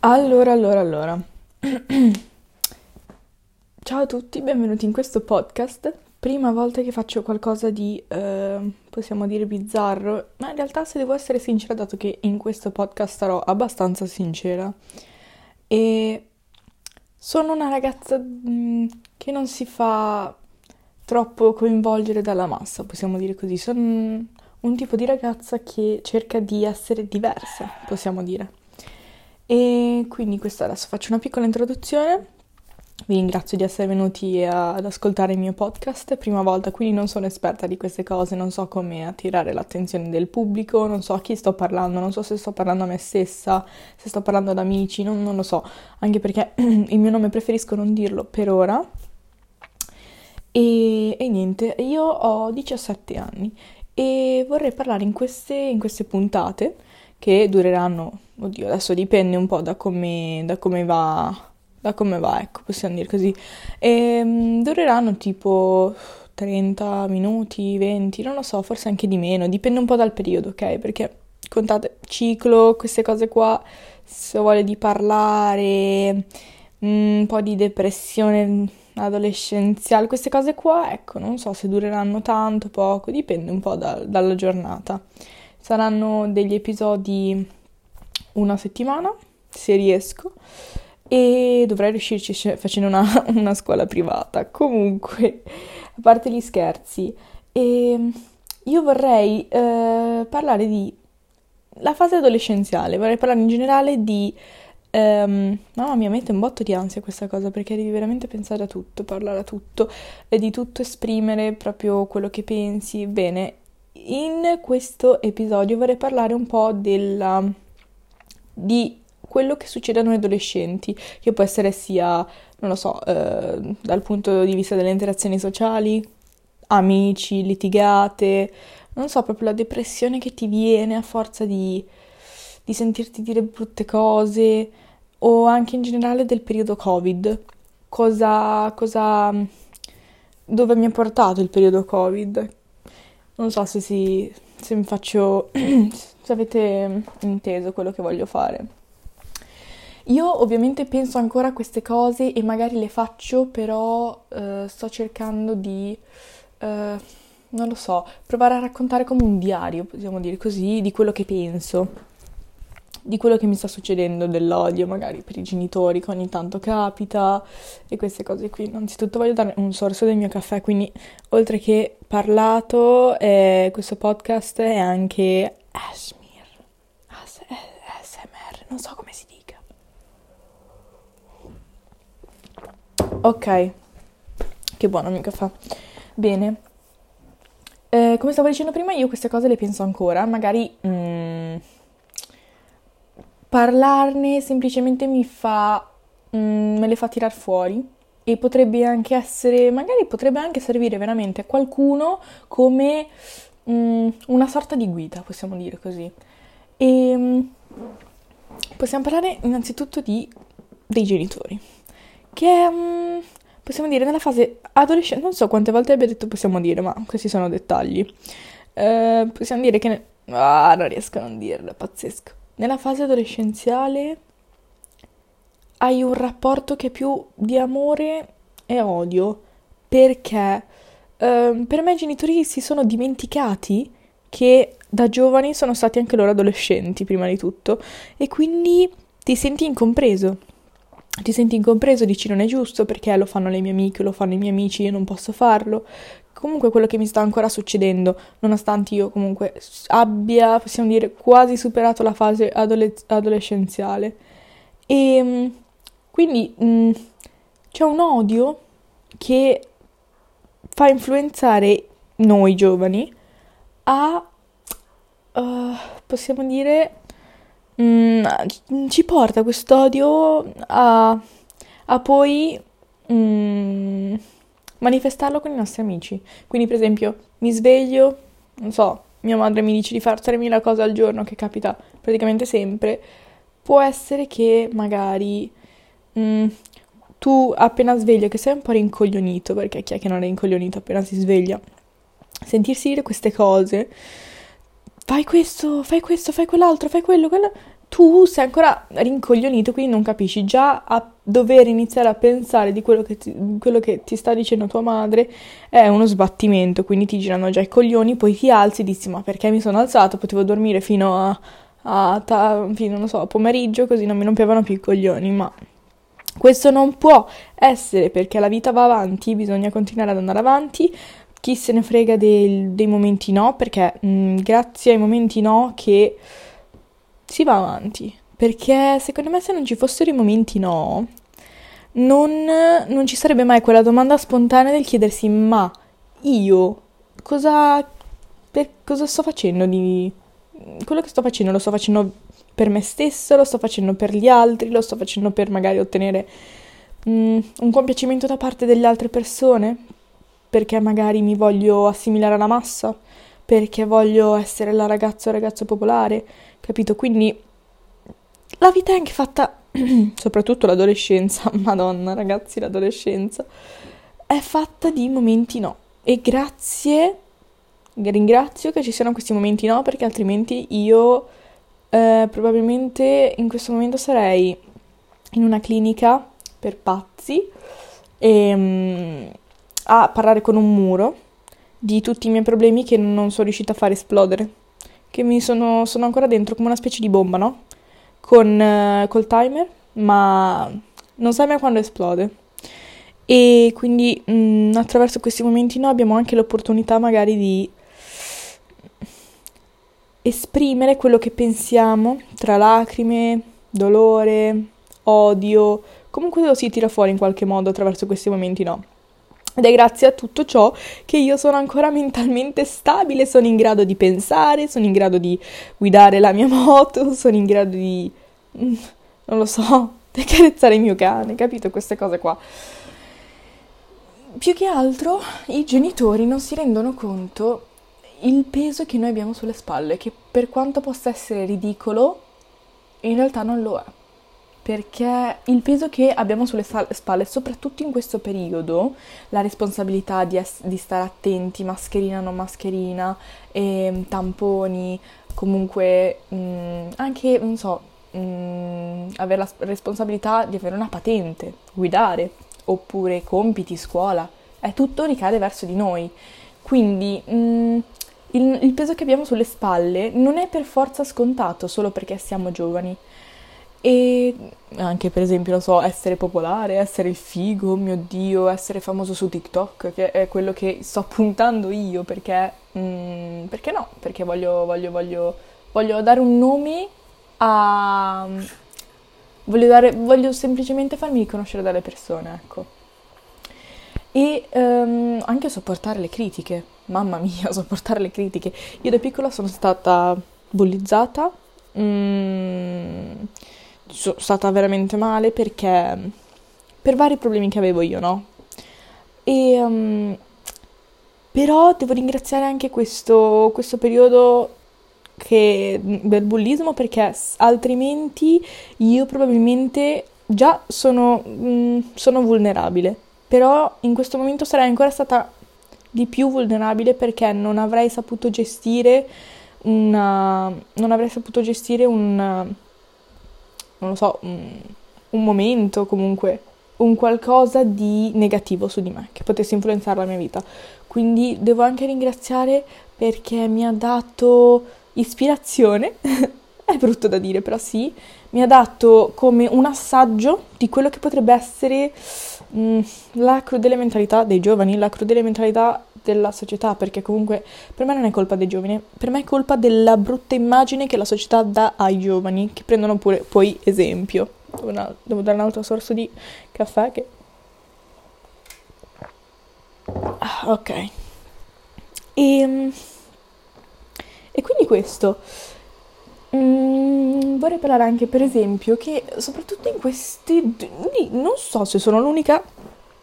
Allora, allora, allora. Ciao a tutti, benvenuti in questo podcast. Prima volta che faccio qualcosa di, eh, possiamo dire, bizzarro, ma in realtà se devo essere sincera, dato che in questo podcast sarò abbastanza sincera. E sono una ragazza mm, che non si fa troppo coinvolgere dalla massa, possiamo dire così. Sono un tipo di ragazza che cerca di essere diversa, possiamo dire. E quindi questa adesso faccio una piccola introduzione. Vi ringrazio di essere venuti ad ascoltare il mio podcast, prima volta, quindi non sono esperta di queste cose, non so come attirare l'attenzione del pubblico, non so a chi sto parlando, non so se sto parlando a me stessa, se sto parlando ad amici, non, non lo so, anche perché il mio nome preferisco non dirlo per ora. E, e niente, io ho 17 anni e vorrei parlare in queste, in queste puntate che dureranno, oddio, adesso dipende un po' da come, da come va, da come va, ecco, possiamo dire così. E, um, dureranno tipo 30 minuti, 20, non lo so, forse anche di meno, dipende un po' dal periodo, ok? Perché contate, ciclo, queste cose qua, se voglia di parlare, mm, un po' di depressione adolescenziale, queste cose qua, ecco, non so se dureranno tanto, poco, dipende un po' da, dalla giornata. Saranno degli episodi una settimana, se riesco, e dovrei riuscirci facendo una, una scuola privata. Comunque, a parte gli scherzi, ehm, io vorrei eh, parlare di la fase adolescenziale, vorrei parlare in generale di... Um, mamma mia, mette un botto di ansia questa cosa perché devi veramente pensare a tutto, parlare a tutto e di tutto esprimere proprio quello che pensi. Bene, in questo episodio vorrei parlare un po' della, di quello che succede a noi adolescenti, che può essere sia, non lo so, eh, dal punto di vista delle interazioni sociali, amici, litigate, non so, proprio la depressione che ti viene a forza di, di sentirti dire brutte cose, o anche in generale del periodo Covid. Cosa, cosa, dove mi ha portato il periodo Covid? Non so se, si, se mi faccio, se avete inteso quello che voglio fare. Io ovviamente penso ancora a queste cose e magari le faccio, però eh, sto cercando di, eh, non lo so, provare a raccontare come un diario, possiamo dire così, di quello che penso di quello che mi sta succedendo, dell'odio magari per i genitori che ogni tanto capita e queste cose qui. Innanzitutto voglio dare un sorso del mio caffè, quindi oltre che parlato, eh, questo podcast è anche Asmir, As- ASMR, non so come si dica. Ok, che buono il mio caffè. Bene. Eh, come stavo dicendo prima, io queste cose le penso ancora, magari... Mm, parlarne semplicemente mi fa, mm, me le fa tirar fuori e potrebbe anche essere, magari potrebbe anche servire veramente a qualcuno come mm, una sorta di guida, possiamo dire così. E mm, possiamo parlare innanzitutto di, dei genitori, che mm, possiamo dire, nella fase adolescente, non so quante volte abbia detto possiamo dire, ma questi sono dettagli. Eh, possiamo dire che... Ne- ah, non riesco a non dirlo, è pazzesco nella fase adolescenziale hai un rapporto che è più di amore e odio, perché eh, per me i genitori si sono dimenticati che da giovani sono stati anche loro adolescenti, prima di tutto, e quindi ti senti incompreso. Ti senti incompreso, dici non è giusto perché lo fanno le mie amiche, lo fanno i miei amici, io non posso farlo comunque quello che mi sta ancora succedendo, nonostante io comunque abbia, possiamo dire, quasi superato la fase adole- adolescenziale. E ehm, quindi mh, mm, c'è un odio che fa influenzare noi giovani a, uh, possiamo dire, mh, mm, ci porta quest'odio a, a poi... Mh, mm, manifestarlo con i nostri amici. Quindi, per esempio, mi sveglio, non so, mia madre mi dice di fare 3.000 cose al giorno, che capita praticamente sempre. Può essere che magari mh, mm, tu appena sveglio, che sei un po' rincoglionito, perché chi è che non è rincoglionito appena si sveglia, sentirsi dire queste cose, fai questo, fai questo, fai quell'altro, fai quello, quello, tu sei ancora rincoglionito, quindi non capisci già a dover iniziare a pensare di quello che, ti, quello che ti sta dicendo tua madre è uno sbattimento, quindi ti girano già i coglioni, poi ti alzi e dici ma perché mi sono alzato, potevo dormire fino a, a, a fino, so, a pomeriggio così non mi rompevano più i coglioni, ma questo non può essere perché la vita va avanti, bisogna continuare ad andare avanti, chi se ne frega del, dei momenti no, perché mh, mm, grazie ai momenti no che si va avanti. Perché secondo me se non ci fossero i momenti no, non, non ci sarebbe mai quella domanda spontanea del chiedersi ma io cosa, per, cosa sto facendo di... Quello che sto facendo lo sto facendo per me stesso, lo sto facendo per gli altri, lo sto facendo per magari ottenere mm, un compiacimento da parte delle altre persone, perché magari mi voglio assimilare alla massa, perché voglio essere la ragazza o ragazzo popolare, capito? Quindi la vita è anche fatta, soprattutto l'adolescenza, madonna ragazzi, l'adolescenza, è fatta di momenti no. E grazie, ringrazio che ci siano questi momenti no, perché altrimenti io eh, probabilmente in questo momento sarei in una clinica per pazzi e, um, a parlare con un muro di tutti i miei problemi che non sono riuscita a far esplodere, che mi sono, sono ancora dentro come una specie di bomba, no? Con, uh, col timer, ma non sai mai quando esplode. E quindi mh, mm, attraverso questi momenti no abbiamo anche l'opportunità magari di esprimere quello che pensiamo tra lacrime, dolore, odio, comunque lo si tira fuori in qualche modo attraverso questi momenti no. Ed è grazie a tutto ciò che io sono ancora mentalmente stabile, sono in grado di pensare, sono in grado di guidare la mia moto, sono in grado di... Mm, non lo so, di accarezzare il mio cane, capito? Queste cose qua. Più che altro i genitori non si rendono conto il peso che noi abbiamo sulle spalle, che per quanto possa essere ridicolo, in realtà non lo è perché il peso che abbiamo sulle spalle, soprattutto in questo periodo, la responsabilità di, es- di stare attenti, mascherina, non mascherina, e, tamponi, comunque mh, mm, anche, non so, mh, mm, avere la responsabilità di avere una patente, guidare, oppure compiti, scuola, è tutto ricade verso di noi. Quindi mh, mm, il, il peso che abbiamo sulle spalle non è per forza scontato solo perché siamo giovani e anche per esempio, non so, essere popolare, essere il figo, mio Dio, essere famoso su TikTok, che è quello che sto puntando io, perché, mm, perché no? Perché voglio, voglio, voglio, voglio dare un nome a... Voglio, dare, voglio semplicemente farmi riconoscere dalle persone, ecco. E um, anche sopportare le critiche, mamma mia, sopportare le critiche. Io da piccola sono stata bullizzata. Mm, sono stata veramente male perché per vari problemi che avevo io, no? E um, però devo ringraziare anche questo, questo periodo che, del bullismo perché altrimenti io probabilmente già sono, mh, mm, sono vulnerabile, però in questo momento sarei ancora stata di più vulnerabile perché non avrei saputo gestire una, non avrei saputo gestire un non lo so, un, un momento, comunque un qualcosa di negativo su di me che potesse influenzare la mia vita. Quindi devo anche ringraziare perché mi ha dato ispirazione, è brutto da dire, però sì, mi ha dato come un assaggio di quello che potrebbe essere mh, mm, la crudele mentalità dei giovani, la crudele mentalità della società, perché comunque per me non è colpa dei giovani, per me è colpa della brutta immagine che la società dà ai giovani, che prendono pure poi esempio. Una, devo dare un altro sorso di caffè che... Ah, ok. E, ehm, e quindi questo. Mm, vorrei parlare anche, per esempio, che soprattutto in questi... Non so se sono l'unica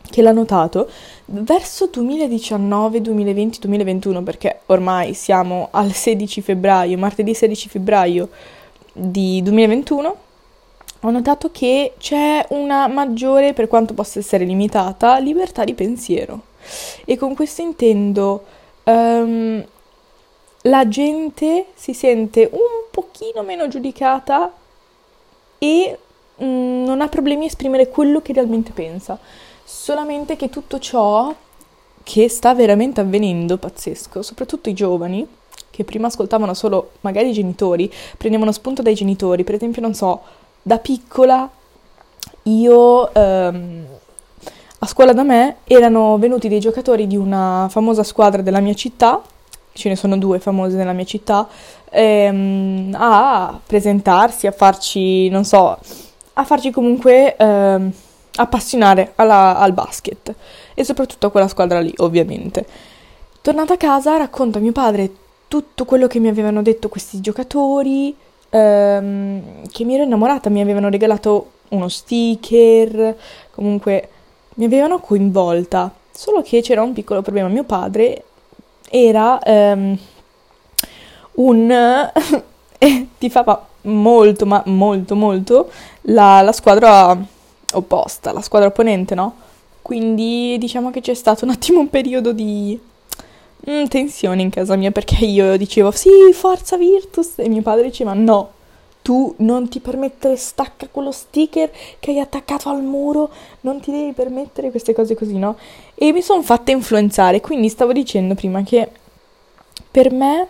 che l'ha notato, verso 2019, 2020, 2021, perché ormai siamo al 16 febbraio, martedì 16 febbraio di 2021, ho notato che c'è una maggiore, per quanto possa essere limitata, libertà di pensiero. E con questo intendo um, la gente si sente un pochino meno giudicata e mm, non ha problemi a esprimere quello che realmente pensa. Solamente che tutto ciò che sta veramente avvenendo, pazzesco, soprattutto i giovani, che prima ascoltavano solo magari i genitori, prendevano spunto dai genitori, per esempio, non so, da piccola io ehm, a scuola da me erano venuti dei giocatori di una famosa squadra della mia città, ce ne sono due famose nella mia città, ehm, a presentarsi, a farci, non so, a farci comunque ehm, appassionare alla, al basket. E soprattutto a quella squadra lì, ovviamente. Tornata a casa racconto a mio padre tutto quello che mi avevano detto questi giocatori, ehm, che mi ero innamorata, mi avevano regalato uno sticker, comunque mi avevano coinvolta, solo che c'era un piccolo problema, mio padre era ehm, un... tifava molto, ma molto, molto la, la squadra opposta, la squadra opponente, no? Quindi diciamo che c'è stato un attimo un periodo di mm, tensione in casa mia perché io dicevo sì, forza Virtus e mio padre diceva no, tu non ti permettere, stacca quello sticker che hai attaccato al muro, non ti devi permettere queste cose così, no? E mi sono fatta influenzare, quindi stavo dicendo prima che per me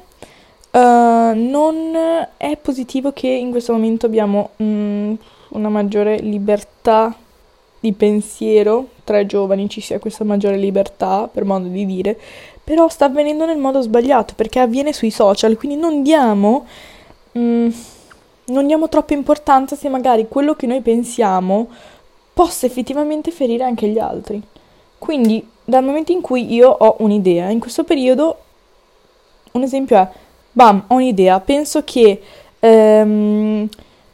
uh, non è positivo che in questo momento abbiamo mm, una maggiore libertà di pensiero tra i giovani ci sia questa maggiore libertà, per modo di dire, però sta avvenendo nel modo sbagliato perché avviene sui social, quindi non diamo, mm, non diamo troppa importanza se magari quello che noi pensiamo possa effettivamente ferire anche gli altri. Quindi dal momento in cui io ho un'idea, in questo periodo, un esempio è, bam, ho un'idea, penso che, ehm,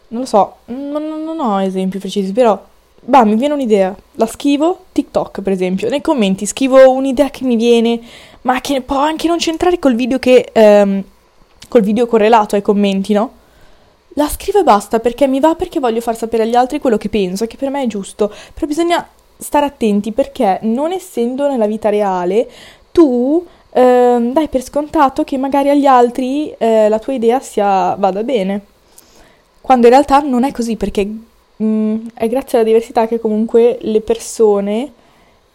non lo so, non, non ho esempi precisi, però bah, mi viene un'idea, la scrivo, TikTok per esempio, nei commenti scrivo un'idea che mi viene, ma che può anche non c'entrare col video che, ehm, col video correlato ai commenti, no? La scrivo e basta perché mi va perché voglio far sapere agli altri quello che penso, che per me è giusto, però bisogna stare attenti perché non essendo nella vita reale, tu ehm, dai per scontato che magari agli altri eh, la tua idea sia, vada bene, quando in realtà non è così perché mm, è grazie alla diversità che comunque le persone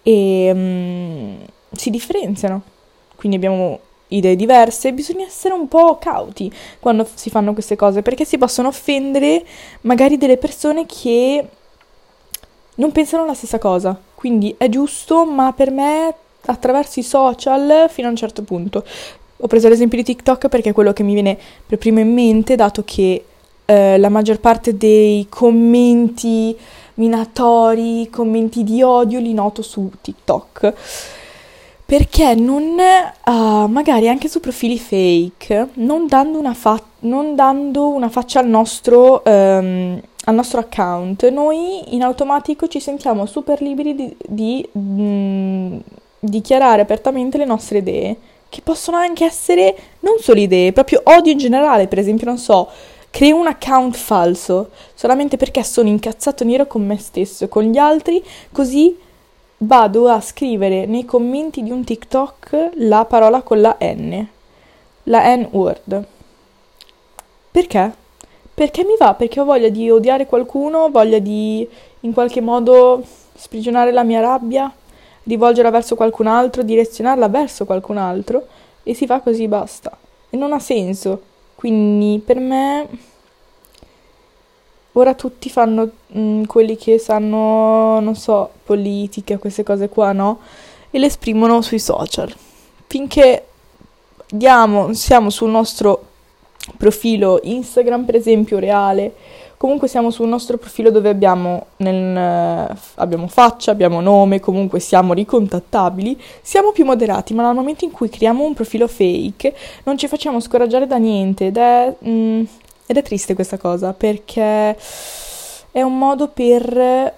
e, mm, si differenziano. Quindi abbiamo idee diverse, bisogna essere un po' cauti quando si fanno queste cose perché si possono offendere magari delle persone che non pensano la stessa cosa. Quindi è giusto, ma per me attraverso i social fino a un certo punto. Ho preso l'esempio di TikTok perché è quello che mi viene per primo in mente, dato che eh, la maggior parte dei commenti minatori, commenti di odio li noto su TikTok. Perché non, uh, magari anche su profili fake, non dando una, fa- non dando una faccia al nostro, um, al nostro, account, noi in automatico ci sentiamo super liberi di, di mh, mm, dichiarare apertamente le nostre idee, che possono anche essere non solo idee, proprio odio in generale, per esempio, non so, creo un account falso solamente perché sono incazzato nero con me stesso con gli altri, così vado a scrivere nei commenti di un TikTok la parola con la N, la N-word. Perché? Perché mi va, perché ho voglia di odiare qualcuno, voglia di in qualche modo sprigionare la mia rabbia, rivolgerla verso qualcun altro, direzionarla verso qualcun altro e si fa così basta. E non ha senso. Quindi per me ora tutti fanno mh, mm, quelli che sanno, non so, politica, queste cose qua, no? E le esprimono sui social. Finché diamo, siamo sul nostro profilo Instagram, per esempio, reale, comunque siamo sul nostro profilo dove abbiamo, nel, abbiamo faccia, abbiamo nome, comunque siamo ricontattabili, siamo più moderati, ma nel momento in cui creiamo un profilo fake non ci facciamo scoraggiare da niente ed è, mm, ed è triste questa cosa perché è un modo per,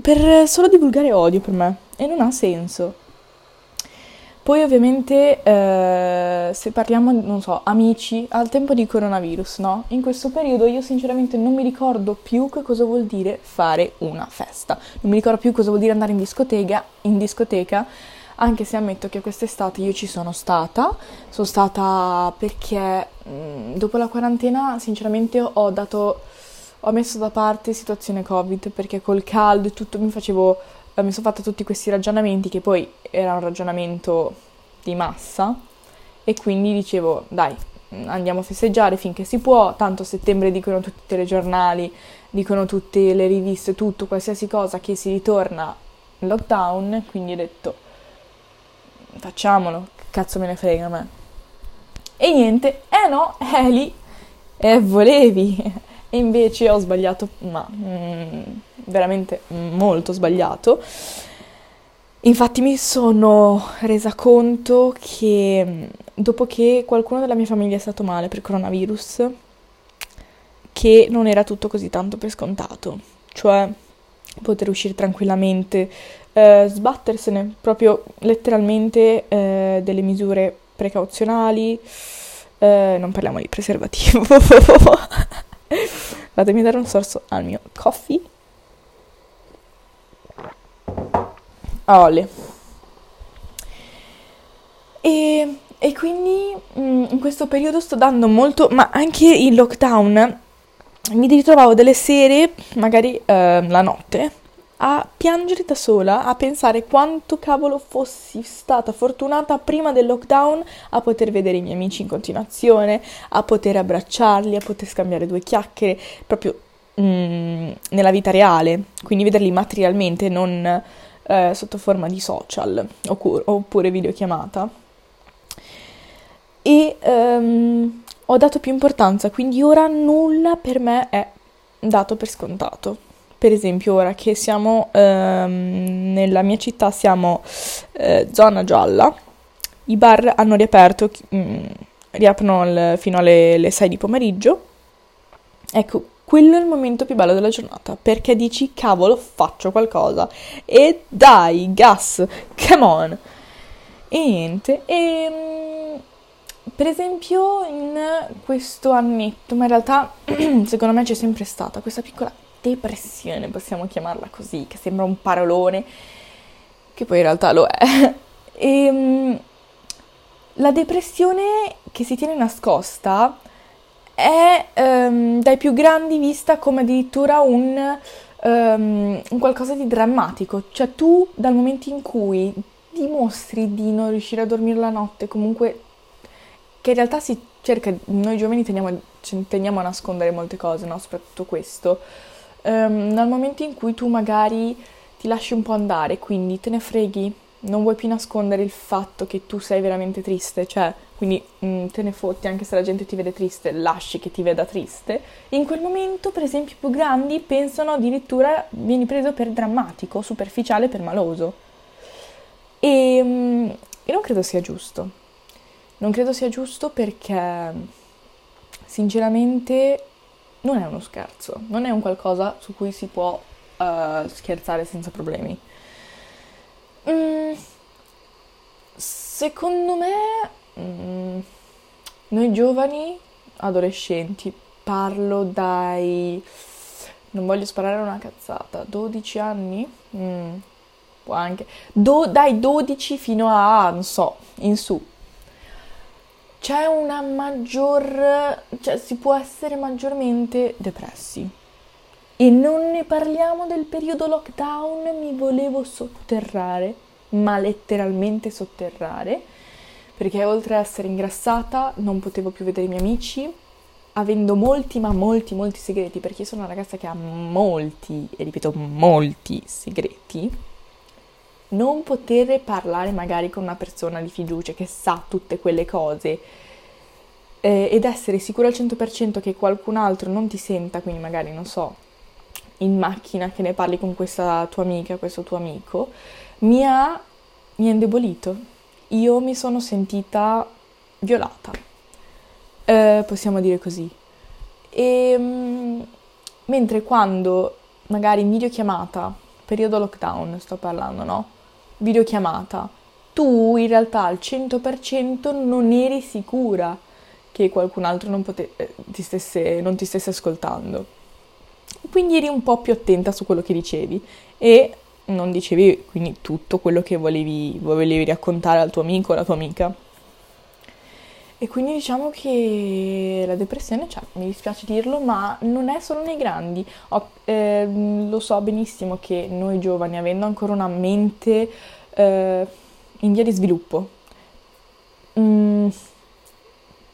per solo divulgare odio per me e non ha senso. Poi ovviamente eh, se parliamo, non so, amici al tempo di coronavirus, no? In questo periodo io sinceramente non mi ricordo più che cosa vuol dire fare una festa. Non mi ricordo più cosa vuol dire andare in discoteca, in discoteca anche se ammetto che quest'estate io ci sono stata. Sono stata perché mh, dopo la quarantena sinceramente ho dato ho messo da parte situazione Covid perché col caldo e tutto mi facevo, mi sono fatta tutti questi ragionamenti che poi era un ragionamento di massa e quindi dicevo dai andiamo a festeggiare finché si può, tanto a settembre dicono tutti i telegiornali, dicono tutte le riviste, tutto, qualsiasi cosa che si ritorna in lockdown, quindi ho detto facciamolo, che cazzo me ne frega a me. E niente, eh no, è lì, eh, volevi. E invece ho sbagliato, ma mm, veramente molto sbagliato. Infatti mi sono resa conto che mm, dopo che qualcuno della mia famiglia è stato male per coronavirus, che non era tutto così tanto per scontato, cioè poter uscire tranquillamente, eh, sbattersene proprio letteralmente eh, delle misure precauzionali, eh, non parliamo di preservativo, fatemi dare un sorso al mio coffee. Olè. E, e quindi mm, in questo periodo sto dando molto, ma anche in lockdown mi ritrovavo delle sere, magari eh, la notte, a piangere da sola, a pensare quanto cavolo fossi stata fortunata prima del lockdown a poter vedere i miei amici in continuazione, a poter abbracciarli, a poter scambiare due chiacchiere, proprio nella vita reale, quindi vederli materialmente, non eh, sotto forma di social oppure videochiamata. E um, ho dato più importanza, quindi ora nulla per me è dato per scontato. Per esempio, ora che siamo um, nella mia città, siamo uh, zona gialla, i bar hanno riaperto, um, riaprono il, fino alle 6 di pomeriggio. Ecco, quello è il momento più bello della giornata perché dici cavolo faccio qualcosa. E dai gas come on. E niente e ehm, per esempio in questo annetto ma in realtà secondo me c'è sempre stata questa piccola depressione possiamo chiamarla così che sembra un parolone che poi in realtà lo è. E ehm, la depressione che si tiene nascosta è um, dai più grandi vista come addirittura un, um, un, qualcosa di drammatico. Cioè tu dal momento in cui dimostri di non riuscire a dormire la notte, comunque che in realtà si cerca, noi giovani tendiamo, tendiamo a nascondere molte cose, no? soprattutto questo, um, dal momento in cui tu magari ti lasci un po' andare, quindi te ne freghi, non vuoi più nascondere il fatto che tu sei veramente triste, cioè quindi mh, mm, te ne fotti anche se la gente ti vede triste, lasci che ti veda triste, in quel momento, per esempio, i più grandi pensano addirittura vieni preso per drammatico, superficiale, per maloso. E, mh, mm, e non credo sia giusto. Non credo sia giusto perché, sinceramente, non è uno scherzo, non è un qualcosa su cui si può uh, scherzare senza problemi. Mm, secondo me Mm, noi giovani adolescenti, parlo dai... non voglio sparare una cazzata, 12 anni? Mm, può anche... Do, dai 12 fino a, non so, in su. C'è una maggior... cioè si può essere maggiormente depressi. E non ne parliamo del periodo lockdown, mi volevo sotterrare, ma letteralmente sotterrare perché oltre ad essere ingrassata non potevo più vedere i miei amici, avendo molti, ma molti, molti segreti, perché io sono una ragazza che ha molti, e ripeto, molti segreti, non poter parlare magari con una persona di fiducia che sa tutte quelle cose eh, ed essere sicura al 100% che qualcun altro non ti senta, quindi magari, non so, in macchina che ne parli con questa tua amica, questo tuo amico, mi ha, mi ha indebolito io mi sono sentita violata, eh, possiamo dire così. E, um, mentre quando magari in videochiamata, periodo lockdown sto parlando, no? Videochiamata, tu in realtà al 100% non eri sicura che qualcun altro non, pote- eh, ti stesse, non ti stesse ascoltando. Quindi eri un po' più attenta su quello che dicevi e non dicevi quindi tutto quello che volevi, volevi raccontare al tuo amico o alla tua amica. E quindi diciamo che la depressione, cioè, mi dispiace dirlo, ma non è solo nei grandi. Ho, eh, lo so benissimo che noi giovani, avendo ancora una mente eh, in via di sviluppo, mm,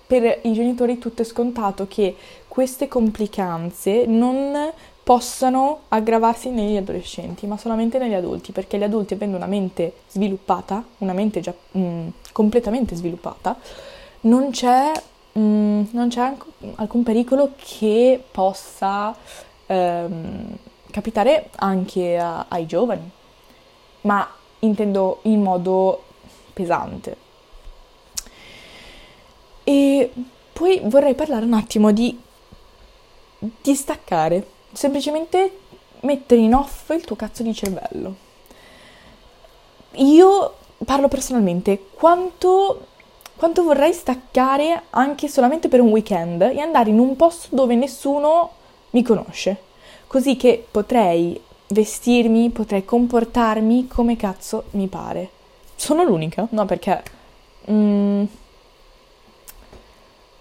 per i genitori tutto è scontato che queste complicanze non possano aggravarsi negli adolescenti, ma solamente negli adulti, perché gli adulti, avendo una mente sviluppata, una mente già mm, completamente sviluppata, non c'è, mm, non c'è alcun pericolo che possa ehm, capitare anche a, ai giovani, ma intendo in modo pesante. E poi vorrei parlare un attimo di, di staccare, semplicemente mettere in off il tuo cazzo di cervello. Io parlo personalmente, quanto quanto vorrei staccare anche solamente per un weekend e andare in un posto dove nessuno mi conosce, così che potrei vestirmi, potrei comportarmi come cazzo mi pare. Sono l'unica? No, perché mm,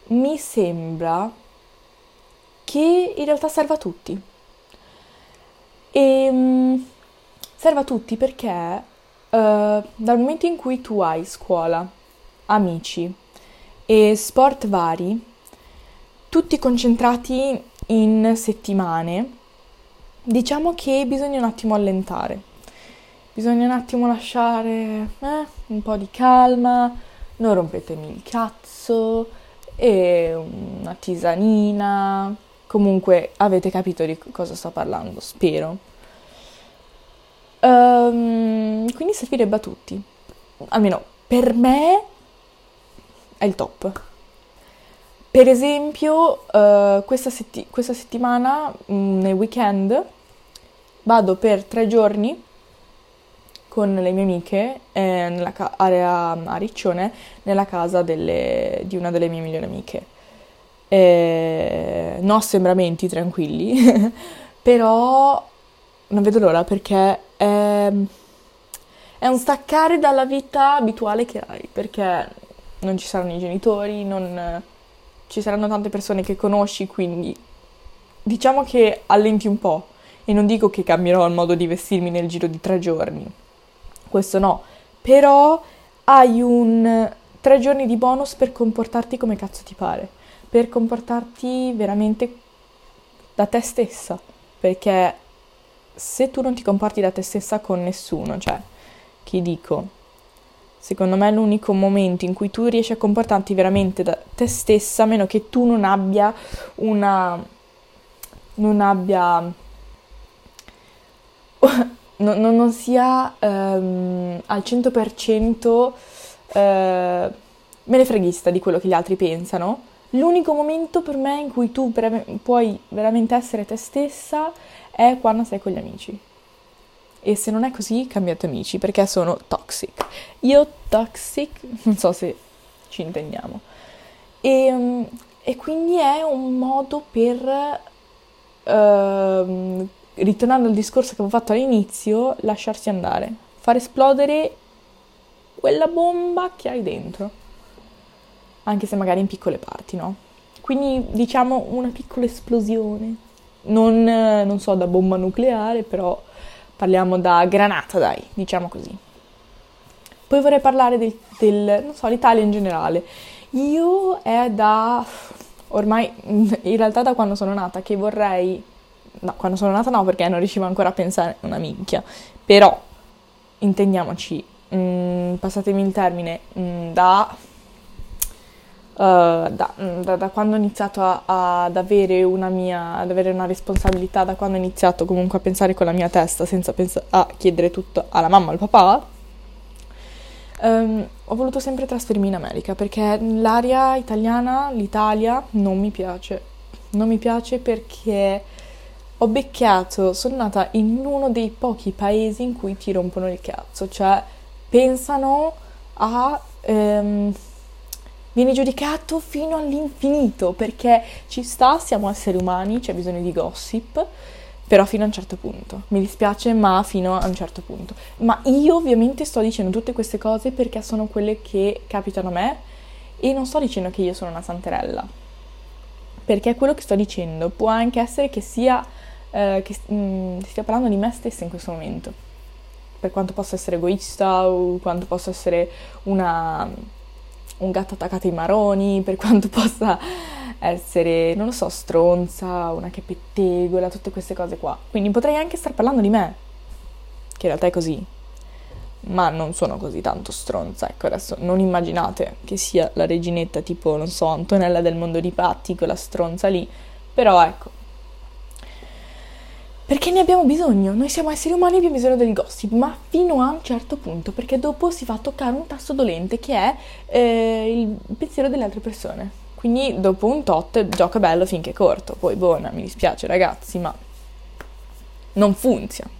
mi sembra che in realtà serva a tutti. E mm, serve a tutti perché uh, dal momento in cui tu hai scuola, amici e sport vari, tutti concentrati in settimane, diciamo che bisogna un attimo allentare. Bisogna un attimo lasciare eh, un po' di calma, non rompetemi il cazzo, e una tisanina. Comunque avete capito di cosa sto parlando, spero. Um, quindi servirebbe a tutti. Almeno per me è il top. Per esempio, uh, questa, setti- questa, settimana, mh, mm, nel weekend, vado per tre giorni con le mie amiche eh, nella ca- area a Riccione, nella casa delle, di una delle mie migliori amiche. Eh, no assembramenti tranquilli, però non vedo l'ora perché è, è un staccare dalla vita abituale che hai, perché non ci saranno i genitori, non ci saranno tante persone che conosci, quindi diciamo che allenti un po'. E non dico che cambierò il modo di vestirmi nel giro di tre giorni, questo no, però hai un tre giorni di bonus per comportarti come cazzo ti pare, per comportarti veramente da te stessa, perché se tu non ti comporti da te stessa con nessuno, cioè, chi dico, Secondo me è l'unico momento in cui tu riesci a comportarti veramente da te stessa, a meno che tu non abbia una... non abbia... non, non, sia um, al 100% uh, menefreghista di quello che gli altri pensano. L'unico momento per me in cui tu puoi veramente essere te stessa è quando sei con gli amici e se non è così cambiate amici perché sono toxic. Io toxic, non so se ci intendiamo. E, um, e quindi è un modo per, uh, ritornando al discorso che avevo fatto all'inizio, lasciarsi andare, far esplodere quella bomba che hai dentro, anche se magari in piccole parti, no? Quindi diciamo una piccola esplosione, non, non so da bomba nucleare, però Parliamo da granata, dai, diciamo così. Poi vorrei parlare del, del non so, l'Italia in generale. Io è da ormai, in realtà da quando sono nata, che vorrei... No, quando sono nata no, perché non riuscivo ancora a pensare una minchia. Però, intendiamoci, mh, mm, passatemi il termine, mh, mm, da da, da, da, quando ho iniziato a, a, ad, avere una mia, ad avere una responsabilità, da quando ho iniziato comunque a pensare con la mia testa senza pens- a chiedere tutto alla mamma e al papà, um, ho voluto sempre trasferirmi in America perché l'aria italiana, l'Italia, non mi piace. Non mi piace perché ho beccato, sono nata in uno dei pochi paesi in cui ti rompono il cazzo, cioè pensano a... Um, viene giudicato fino all'infinito perché ci sta, siamo esseri umani, c'è bisogno di gossip, però fino a un certo punto. Mi dispiace, ma fino a un certo punto. Ma io ovviamente sto dicendo tutte queste cose perché sono quelle che capitano a me E non sto dicendo che io sono una santerella, perché quello che sto dicendo può anche essere che sia eh, che mm, stia parlando di me stessa in questo momento, per quanto possa essere egoista o quanto possa essere una, un gatto attaccato ai maroni, per quanto possa essere, non lo so, stronza, una che pettegola, tutte queste cose qua. Quindi potrei anche star parlando di me, che in realtà è così, ma non sono così tanto stronza. Ecco, adesso non immaginate che sia la reginetta tipo, non so, Antonella del mondo di Patti, quella stronza lì, però ecco. Perché ne abbiamo bisogno, noi siamo esseri umani e abbiamo bisogno del gossip, ma fino a un certo punto, perché dopo si va a toccare un tasto dolente che è eh, il pensiero delle altre persone. Quindi dopo un tot gioca bello finché è corto, poi buona, mi dispiace ragazzi, ma non funziona.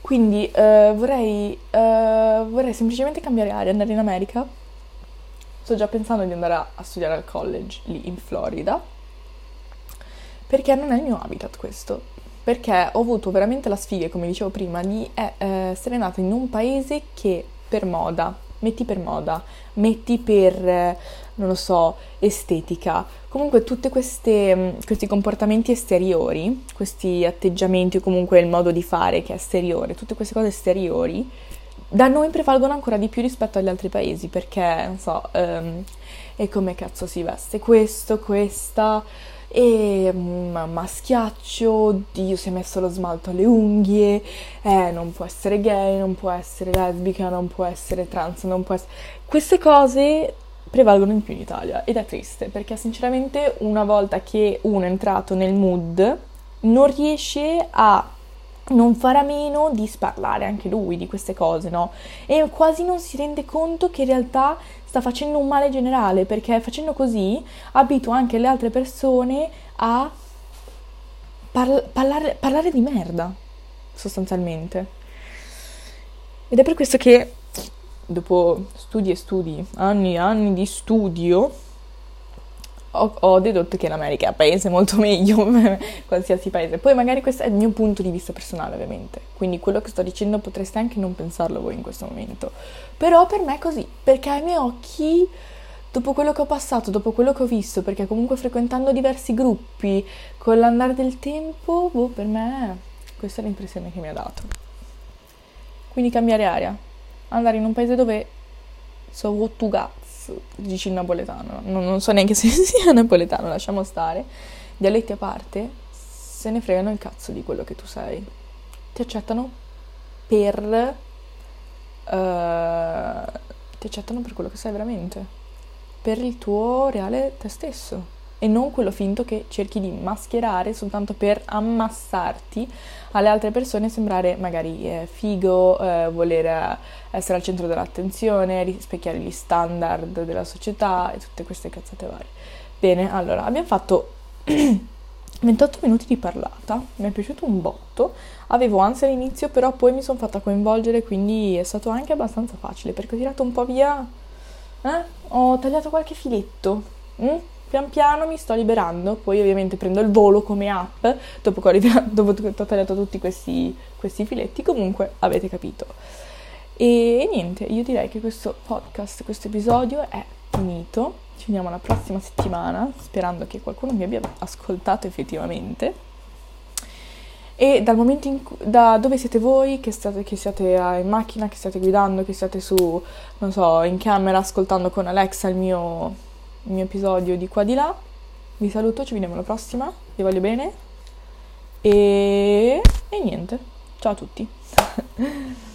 Quindi uh, vorrei, uh, vorrei semplicemente cambiare aria, andare in America. Sto già pensando di andare a, a studiare al college lì in Florida. Perché non è il mio habitat questo. Perché ho avuto veramente la sfiga, come dicevo prima, di eh, essere nata in un paese che per moda, metti per moda, metti per, eh, non lo so, estetica, comunque tutti mm, questi comportamenti esteriori, questi atteggiamenti o comunque il modo di fare che è esteriore, tutte queste cose esteriori, da noi prevalgono ancora di più rispetto agli altri paesi perché, non so, um, e come cazzo si veste questo, questa e mamma schiaccio, oddio si è messo lo smalto alle unghie, eh non può essere gay, non può essere lesbica, non può essere trans, non può essere... Queste cose prevalgono di più in Italia ed è triste perché sinceramente una volta che uno è entrato nel mood non riesce a non farà meno di sparlare anche lui di queste cose, no? E quasi non si rende conto che in realtà sta facendo un male generale, perché facendo così abitua anche le altre persone a par- parlare, parlare di merda, sostanzialmente. Ed è per questo che dopo studi e studi, anni e anni di studio, ho, ho, dedotto che l'America è un paese molto meglio, qualsiasi paese. Poi magari questo è il mio punto di vista personale, ovviamente. Quindi quello che sto dicendo potreste anche non pensarlo voi in questo momento. Però per me è così, perché ai miei occhi, dopo quello che ho passato, dopo quello che ho visto, perché comunque frequentando diversi gruppi, con l'andare del tempo, boh, per me questa è l'impressione che mi ha dato. Quindi cambiare aria, andare in un paese dove so what to dici il napoletano, non, non so neanche se sia napoletano, lasciamo stare, dialetti a parte, se ne fregano il cazzo di quello che tu sei. Ti accettano per... Uh, ti accettano per quello che sei veramente, per il tuo reale te stesso e non quello finto che cerchi di mascherare soltanto per ammassarti alle altre persone, sembrare magari eh, figo, eh, voler essere al centro dell'attenzione, rispecchiare gli standard della società e tutte queste cazzate varie. Bene, allora abbiamo fatto 28 minuti di parlata, mi è piaciuto un botto, avevo ansia all'inizio, però poi mi sono fatta coinvolgere, quindi è stato anche abbastanza facile perché ho tirato un po' via, eh? ho tagliato qualche filetto. Mm? Pian piano mi sto liberando, poi ovviamente prendo il volo come app dopo che ho, liberato, dopo che ho tagliato tutti questi, questi filetti, comunque avete capito. E niente, io direi che questo podcast, questo episodio è finito. Ci vediamo la prossima settimana, sperando che qualcuno mi abbia ascoltato effettivamente. E dal momento in cui, da dove siete voi, che, state, che siate in macchina, che state guidando, che siate su, non so, in camera ascoltando con Alexa il mio il mio episodio di qua di là. Vi saluto, ci vediamo alla prossima, vi voglio bene e, e niente, ciao a tutti.